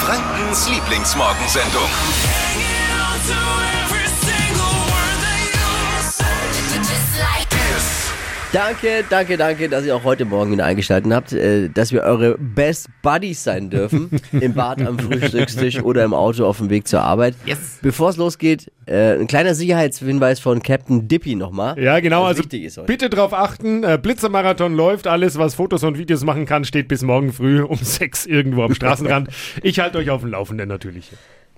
Frankens Lieblingsmorgensendung. Danke, danke, danke, dass ihr auch heute Morgen wieder eingeschaltet habt, äh, dass wir eure Best Buddies sein dürfen. Im Bad, am Frühstückstisch oder im Auto auf dem Weg zur Arbeit. Yes. Bevor es losgeht, äh, ein kleiner Sicherheitshinweis von Captain Dippy nochmal. Ja, genau. Also bitte drauf achten. Äh, Blitzermarathon läuft. Alles, was Fotos und Videos machen kann, steht bis morgen früh um sechs irgendwo am Straßenrand. ich halte euch auf dem Laufenden natürlich.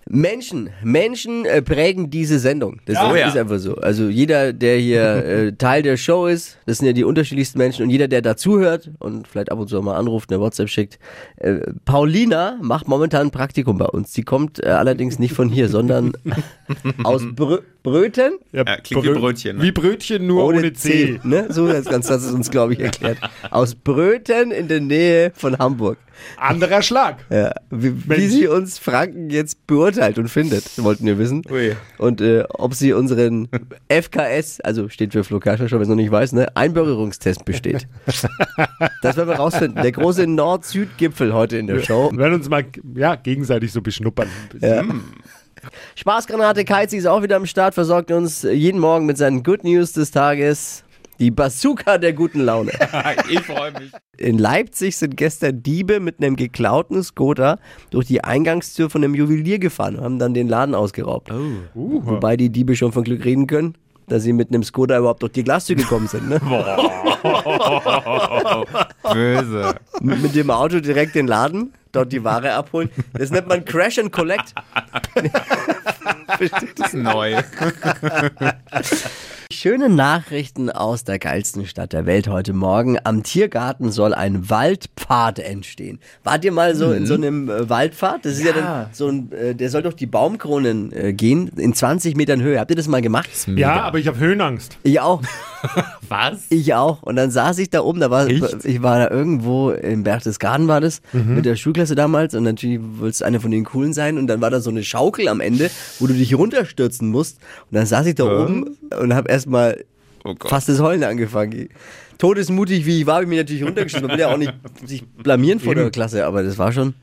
Menschen, Menschen äh, prägen diese Sendung. Das Ja. ist, Oh ja. ist einfach so. Also jeder, der hier äh, Teil der Show ist, das sind ja die unterschiedlichsten Menschen und jeder, der dazuhört und vielleicht ab und zu mal anruft, eine WhatsApp schickt. Äh, Paulina macht momentan ein Praktikum bei uns. Die kommt äh, allerdings nicht von hier, sondern aus Brö Bröten Ja, Ja, klingt wie Brö- Brötchen, ne? Wie Brötchen, nur ohne, C. Ne? So ganz, ganz hat es uns, glaube ich, erklärt. Aus Bröten in der Nähe von Hamburg. Anderer Schlag. Ja, wie, wie sie uns Franken jetzt beurteilt und findet, wollten wir wissen. Ui. Und äh, ob sie unseren FKS, also steht für Flo Kerschner schon, wenn es noch nicht weiß, ne, Einbürgerungstest besteht. das werden wir rausfinden. Der große Nord-Süd-Gipfel heute in der Show. Wir werden uns mal ja, gegenseitig so beschnuppern. Ja. Spaßgranate Keizi ist auch wieder am Start, versorgt uns jeden Morgen mit seinen Good News des Tages. Die Bazooka der guten Laune. ich freue mich. In Leipzig sind gestern Diebe mit einem geklauten Skoter durch die Eingangstür von einem Juwelier gefahren und haben dann den Laden ausgeraubt. Uh, Wobei die Diebe schon von Glück reden können, dass sie mit einem Skoter überhaupt durch die Glastür gekommen sind. Ne? Böse. mit, mit dem Auto direkt den Laden, dort die Ware abholen. Das nennt man Crash and Collect. Das ist neu. Schöne Nachrichten aus der geilsten Stadt der Welt heute Morgen. Am Tiergarten soll ein Waldpfad entstehen. Wart ihr mal so in so einem äh, Waldpfad? Das ist ja, dann so ein, äh, der soll durch die Baumkronen äh, gehen, in 20 Metern Höhe. Habt ihr das mal gemacht? ja, aber ich habe Höhenangst. Ich auch. Was? Ich auch. Und dann saß ich da oben, da war, ich war da irgendwo im Berchtesgaden war das, mit der Schulklasse damals und natürlich wolltest du eine von den coolen sein und dann war da so eine Schaukel am Ende, wo du dich runterstürzen musst und dann saß ich da oben und habe erstmal Oh Gott. fast das Heulen angefangen. Todesmutig wie ich war, habe ich mich natürlich runtergeschossen. Man will ja auch nicht sich blamieren vor der Klasse, aber das war schon,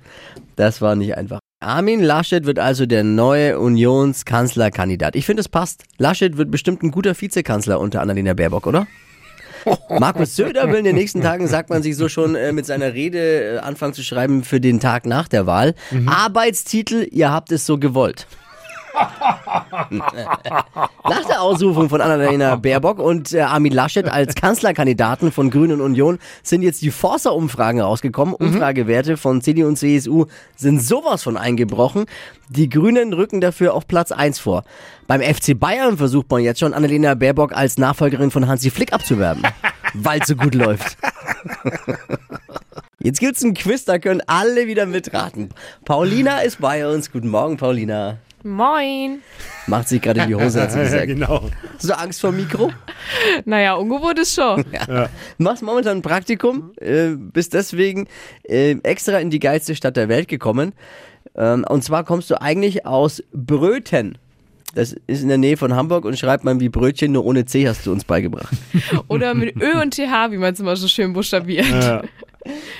das war nicht einfach. Armin Laschet wird also der neue Unionskanzlerkandidat. Ich finde, es passt. Laschet wird bestimmt ein guter Vizekanzler unter Annalena Baerbock, oder? Markus Söder will in den nächsten Tagen, sagt man sich so schon, äh, mit seiner Rede äh, anfangen zu schreiben für den Tag nach der Wahl. Arbeitstitel, ihr habt es so gewollt. Nach der Ausrufung von Annalena Baerbock und äh, Armin Laschet als Kanzlerkandidaten von Grünen und Union sind jetzt die Forsa-Umfragen rausgekommen. Umfragewerte von CDU und CSU sind sowas von eingebrochen. Die Grünen rücken dafür auf Platz 1 vor. Beim FC Bayern versucht man jetzt schon, Annalena Baerbock als Nachfolgerin von Hansi Flick abzuwerben, weil es so gut läuft. Jetzt gibt's ein Quiz, da können alle wieder mitraten. Paulina ist bei uns. Guten Morgen, Paulina. Moin. Macht sich gerade in die Hose, hat sie Ja, gesagt. genau. Hast du Angst vor dem Mikro? Naja, ungewohnt ist schon. Du machst momentan ein Praktikum, äh, bist deswegen äh, extra in die geilste Stadt der Welt gekommen. Ähm, und zwar kommst du eigentlich aus Bröten. Das ist in der Nähe von Hamburg und schreibt man wie Brötchen, nur ohne C hast du uns beigebracht. Oder mit Ö und TH, wie man es immer so schön buchstabiert. Ja.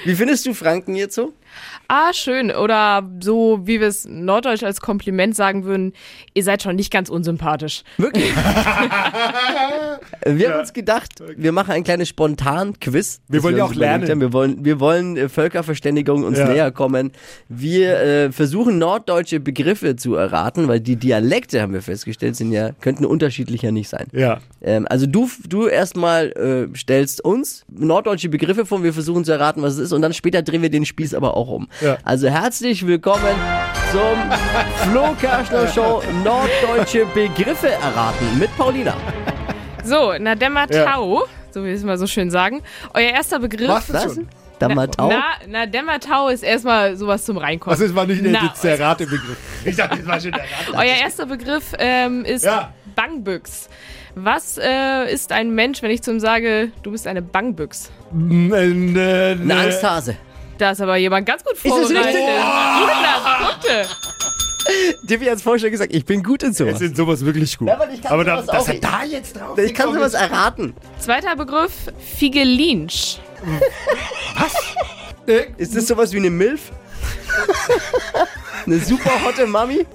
Wie findest du Franken jetzt so? Ah, schön. Oder so, wie wir es norddeutsch als Kompliment sagen würden, ihr seid schon nicht ganz unsympathisch. Wirklich? wir haben uns gedacht, wir machen ein kleines Spontan-Quiz. Wir wollen ja auch lernen. haben. Wir wollen, wir wollen äh, Völkerverständigung uns Ja. näher kommen. Wir äh, versuchen norddeutsche Begriffe zu erraten, weil die Dialekte, haben wir festgestellt, sind ja, könnten unterschiedlicher nicht sein. Ja. Ähm, also du, du erstmal äh, stellst uns norddeutsche Begriffe vor, wir versuchen zu erraten, was es ist und dann später drehen wir den Spieß aber auch um. Ja. Also herzlich willkommen zum Flo Kerschner Show Norddeutsche Begriffe erraten mit Paulina. So, Nademma Ja. Tau, so wie wir es mal so schön sagen. Euer erster Begriff. Was? Was? Damatau? Na, Nademma Tau ist erstmal sowas zum Reinkommen. Also es war nicht Na, der Ratebegriff. Ich dachte, das war schon der Rate. Euer erster Begriff ähm, ist Ja. Bangbüchs. Was äh, ist ein Mensch, wenn ich zu ihm sage, du bist eine Bangbüchs? Ne, ne, Eine ne. Angsthase. Da ist aber jemand ganz gut das vorbereitet. richtig? 100 Punkte. Dir hat vorhin schon gesagt, ich bin gut in Es sowas. sind sowas wirklich gut. Ja, aber ich kann aber da, dass er da jetzt drauf Ich kann sowas ist. erraten. Zweiter Begriff, Figelinsch. Äh, Ist das sowas wie eine Milf? Eine super hotte Mami?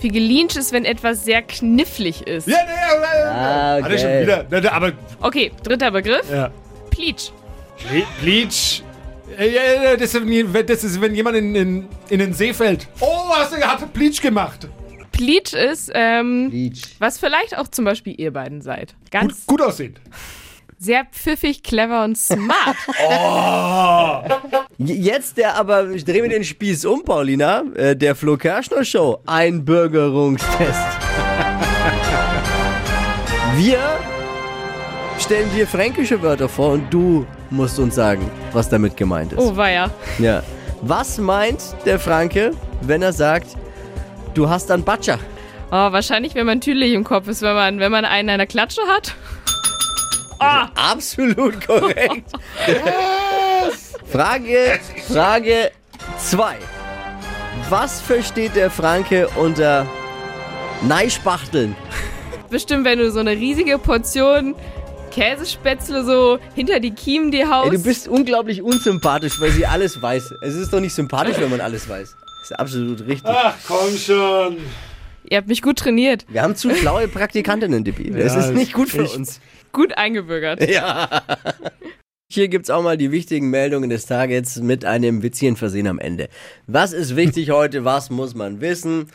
Figelinsch ist, wenn etwas sehr knifflig ist. Ja, nee, ja, Ah, Hat er schon wieder. Aber Okay, dritter Begriff. ja. Pleatsch. Bleach. Äh, ja, ja, Das ist, wenn- das ist, wenn jemand in, in, in den See fällt. Oh, was er hat Bleach gemacht. Pleatsch ist, ähm, Bleach. was vielleicht auch zum Beispiel ihr beiden seid. Ganz Gut, gut aussehend. sehr pfiffig, clever und smart. J- Jetzt der aber, ich drehe mir den Spieß um, Paulina, äh, der Flo Kerschner Show. Einbürgerungstest. Wir stellen dir fränkische Wörter vor und du musst uns sagen, was damit gemeint ist. Oh, weia. Ja. Was meint der Franke, wenn er sagt, du hast einen Batscher? Oh, wahrscheinlich, wenn man tüdelig im Kopf ist, wenn man, wenn man einen der Klatsche hat. Ah, Absolut korrekt. Frage, Frage 2. Was versteht der Franke unter Neispachteln? bestimmt, wenn du so eine riesige Portion Käsespätzle so hinter die Kiemen dir haust. Ey, du bist unglaublich unsympathisch, weil sie alles weiß. Es ist doch nicht sympathisch, wenn man alles weiß. Das ist absolut richtig. Ach, komm schon. Ihr habt mich gut trainiert, Wir haben zu schlaue Praktikantinnen, Dippi. Das Ja, ist nicht gut für uns. gut eingebürgert. Hier gibt's auch mal die wichtigen Meldungen des Tages mit einem Witzchen versehen am Ende. Was ist wichtig heute? Was muss man wissen?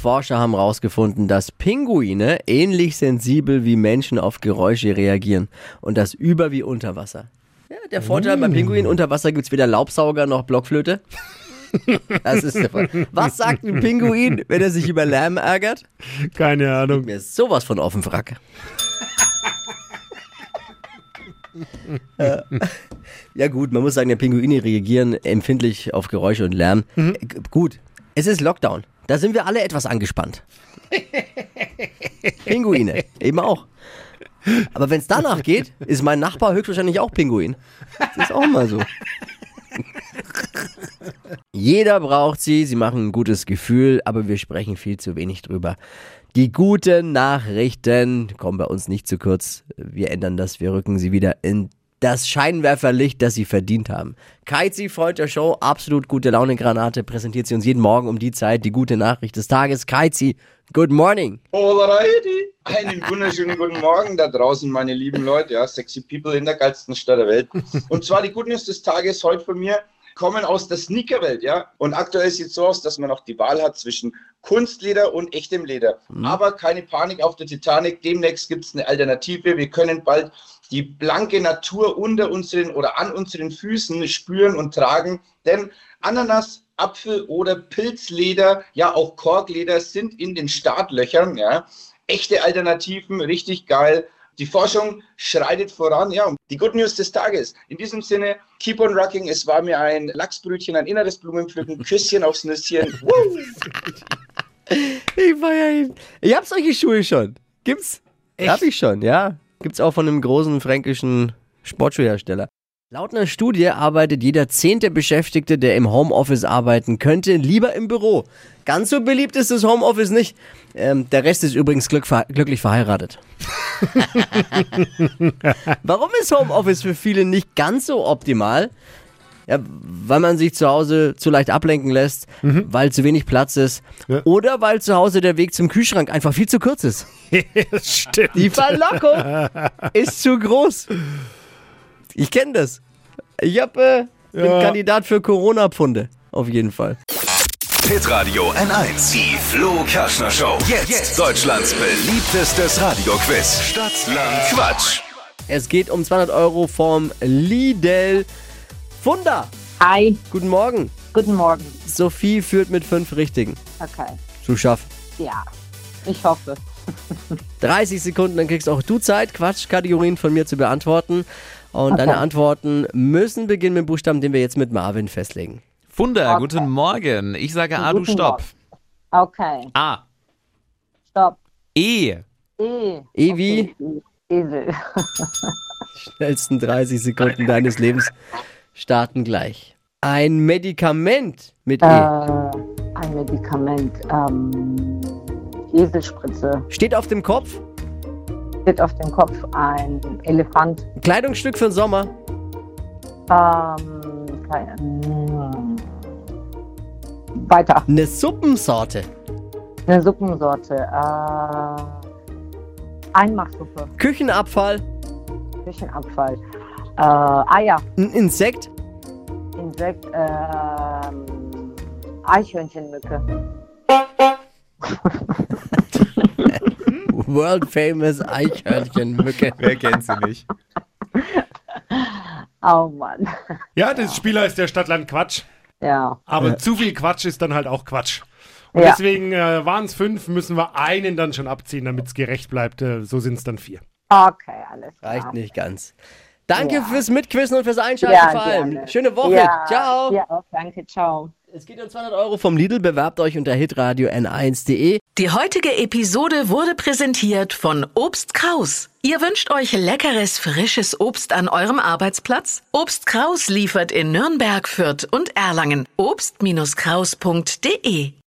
Forscher haben herausgefunden, dass Pinguine ähnlich sensibel wie Menschen auf Geräusche reagieren. Und das über wie unter Wasser. Ja, der Vorteil bei Pinguinen unter Wasser gibt's weder Laubsauger noch Blockflöte. Das ist der Fall. Was sagt ein Pinguin, wenn er sich über Lärm ärgert? Keine Ahnung. Mir ist sowas von auf dem Wrack. Äh, ja gut, man muss sagen, der Pinguine reagieren empfindlich auf Geräusche und Lärm. Äh, g- gut, es ist Lockdown. Da sind wir alle etwas angespannt. Pinguine, eben auch. Aber wenn es danach geht, ist mein Nachbar höchstwahrscheinlich auch Pinguin. Das ist auch mal so. Jeder braucht sie, sie machen ein gutes Gefühl, aber wir sprechen viel zu wenig drüber. Die guten Nachrichten kommen bei uns nicht zu kurz. Wir ändern das, wir rücken sie wieder in das Scheinwerferlicht, das sie verdient haben. Kaizi freut der Show, absolut gute Laune Granate, präsentiert sie uns jeden Morgen um die Zeit, die gute Nachricht des Tages. Kaizi, good morning. Alrighty. Einen wunderschönen guten Morgen da draußen, meine lieben Leute, ja, sexy people in der geilsten Stadt der Welt. Und zwar die Good News des Tages heute von mir kommen aus der Sneakerwelt, ja. Und aktuell sieht es so aus, dass man noch die Wahl hat zwischen Kunstleder und echtem Leder. Aber keine Panik auf der Titanic. Demnächst gibt es eine Alternative. Wir können bald die blanke Natur unter unseren oder an unseren Füßen spüren und tragen. Denn Ananas, Apfel oder Pilzleder, ja auch Korkleder sind in den Startlöchern. Ja. Echte Alternativen, richtig geil. Die Forschung schreitet voran. Ja, und die Good News des Tages. In diesem Sinne, keep on rocking. Es war mir ein Lachsbrötchen, ein inneres Blumenpflücken, Küsschen aufs Nüsschen. Woo! Ich feier ihn. Ich hab solche Schuhe schon. Gibt's? Hab ich schon, ja. Gibt's auch von einem großen fränkischen Sportschuhhersteller. Laut einer Studie arbeitet jeder zehnte Beschäftigte, der im Homeoffice arbeiten könnte, lieber im Büro. Ganz so beliebt ist das Homeoffice nicht. Ähm, der Rest ist übrigens glück, glücklich verheiratet. Warum ist Homeoffice für viele nicht ganz so optimal? Ja, weil man sich zu Hause zu leicht ablenken lässt, weil zu wenig Platz ist Ja. oder weil zu Hause der Weg zum Kühlschrank einfach viel zu kurz ist. Stimmt. Die Verlockung ist zu groß. Ich kenne das. Ich hab, äh, bin Ja. Kandidat für Corona-Pfunde. Auf jeden Fall. Hitradio N1. Die Flo Kerschner Show. Jetzt, Deutschlands beliebtestes Radioquiz. Stadt, Land, Quatsch. Es geht um 200 Euro vom Lidl Funda. Hi, Guten Morgen. guten Morgen. Sophie führt mit fünf Richtigen. Okay, Zu schaffen. ja, ich hoffe. 30 Sekunden, dann kriegst auch du Zeit, Quatschkategorien von mir zu beantworten. Und deine Antworten müssen beginnen mit dem Buchstaben, den wir jetzt mit Marvin festlegen. Funda, Okay. guten Morgen. Ich sage A, du stopp. Okay, A. stopp. E. E. E wie? Okay, Esel. Schnellsten 30 Sekunden deines Lebens starten gleich. Ein Medikament mit Äh, E. ein Medikament. Ähm, Eselspritze. Steht auf dem Kopf. Steht auf dem Kopf ein Elefant. Kleidungsstück für den Sommer. Ähm, kein, mm, Weiter. Eine Suppensorte. Eine Suppensorte. Äh, Einmachsuppe. Küchenabfall. Küchenabfall. Äh, Eier. Ein Insekt. Insekt. Ähm, Eichhörnchenmücke. World famous Eichhörnchenmücke. Wer kennt sie nicht? Oh Mann. Ja, das Spiel heißt der Stadtland Quatsch. Ja. Aber zu viel Quatsch ist dann halt auch Quatsch. Und Ja. deswegen äh, waren es fünf, müssen wir einen dann schon abziehen, damit es gerecht bleibt. Äh, so sind es dann vier. Okay, alles klar. Reicht nicht ganz. Danke Ja. fürs Mitquissen und fürs Einschalten Ja, vor allem. gerne. Schöne Woche. Ja, Ciao. Ja, auch, danke. Ciao. Es geht um 200 Euro vom Lidl. Bewerbt euch unter hitradio n1.de. Die heutige Episode wurde präsentiert von Obst Kraus. Ihr wünscht euch leckeres, frisches Obst an eurem Arbeitsplatz? Obst Kraus liefert in Nürnberg, Fürth und Erlangen. Obst-Kraus.de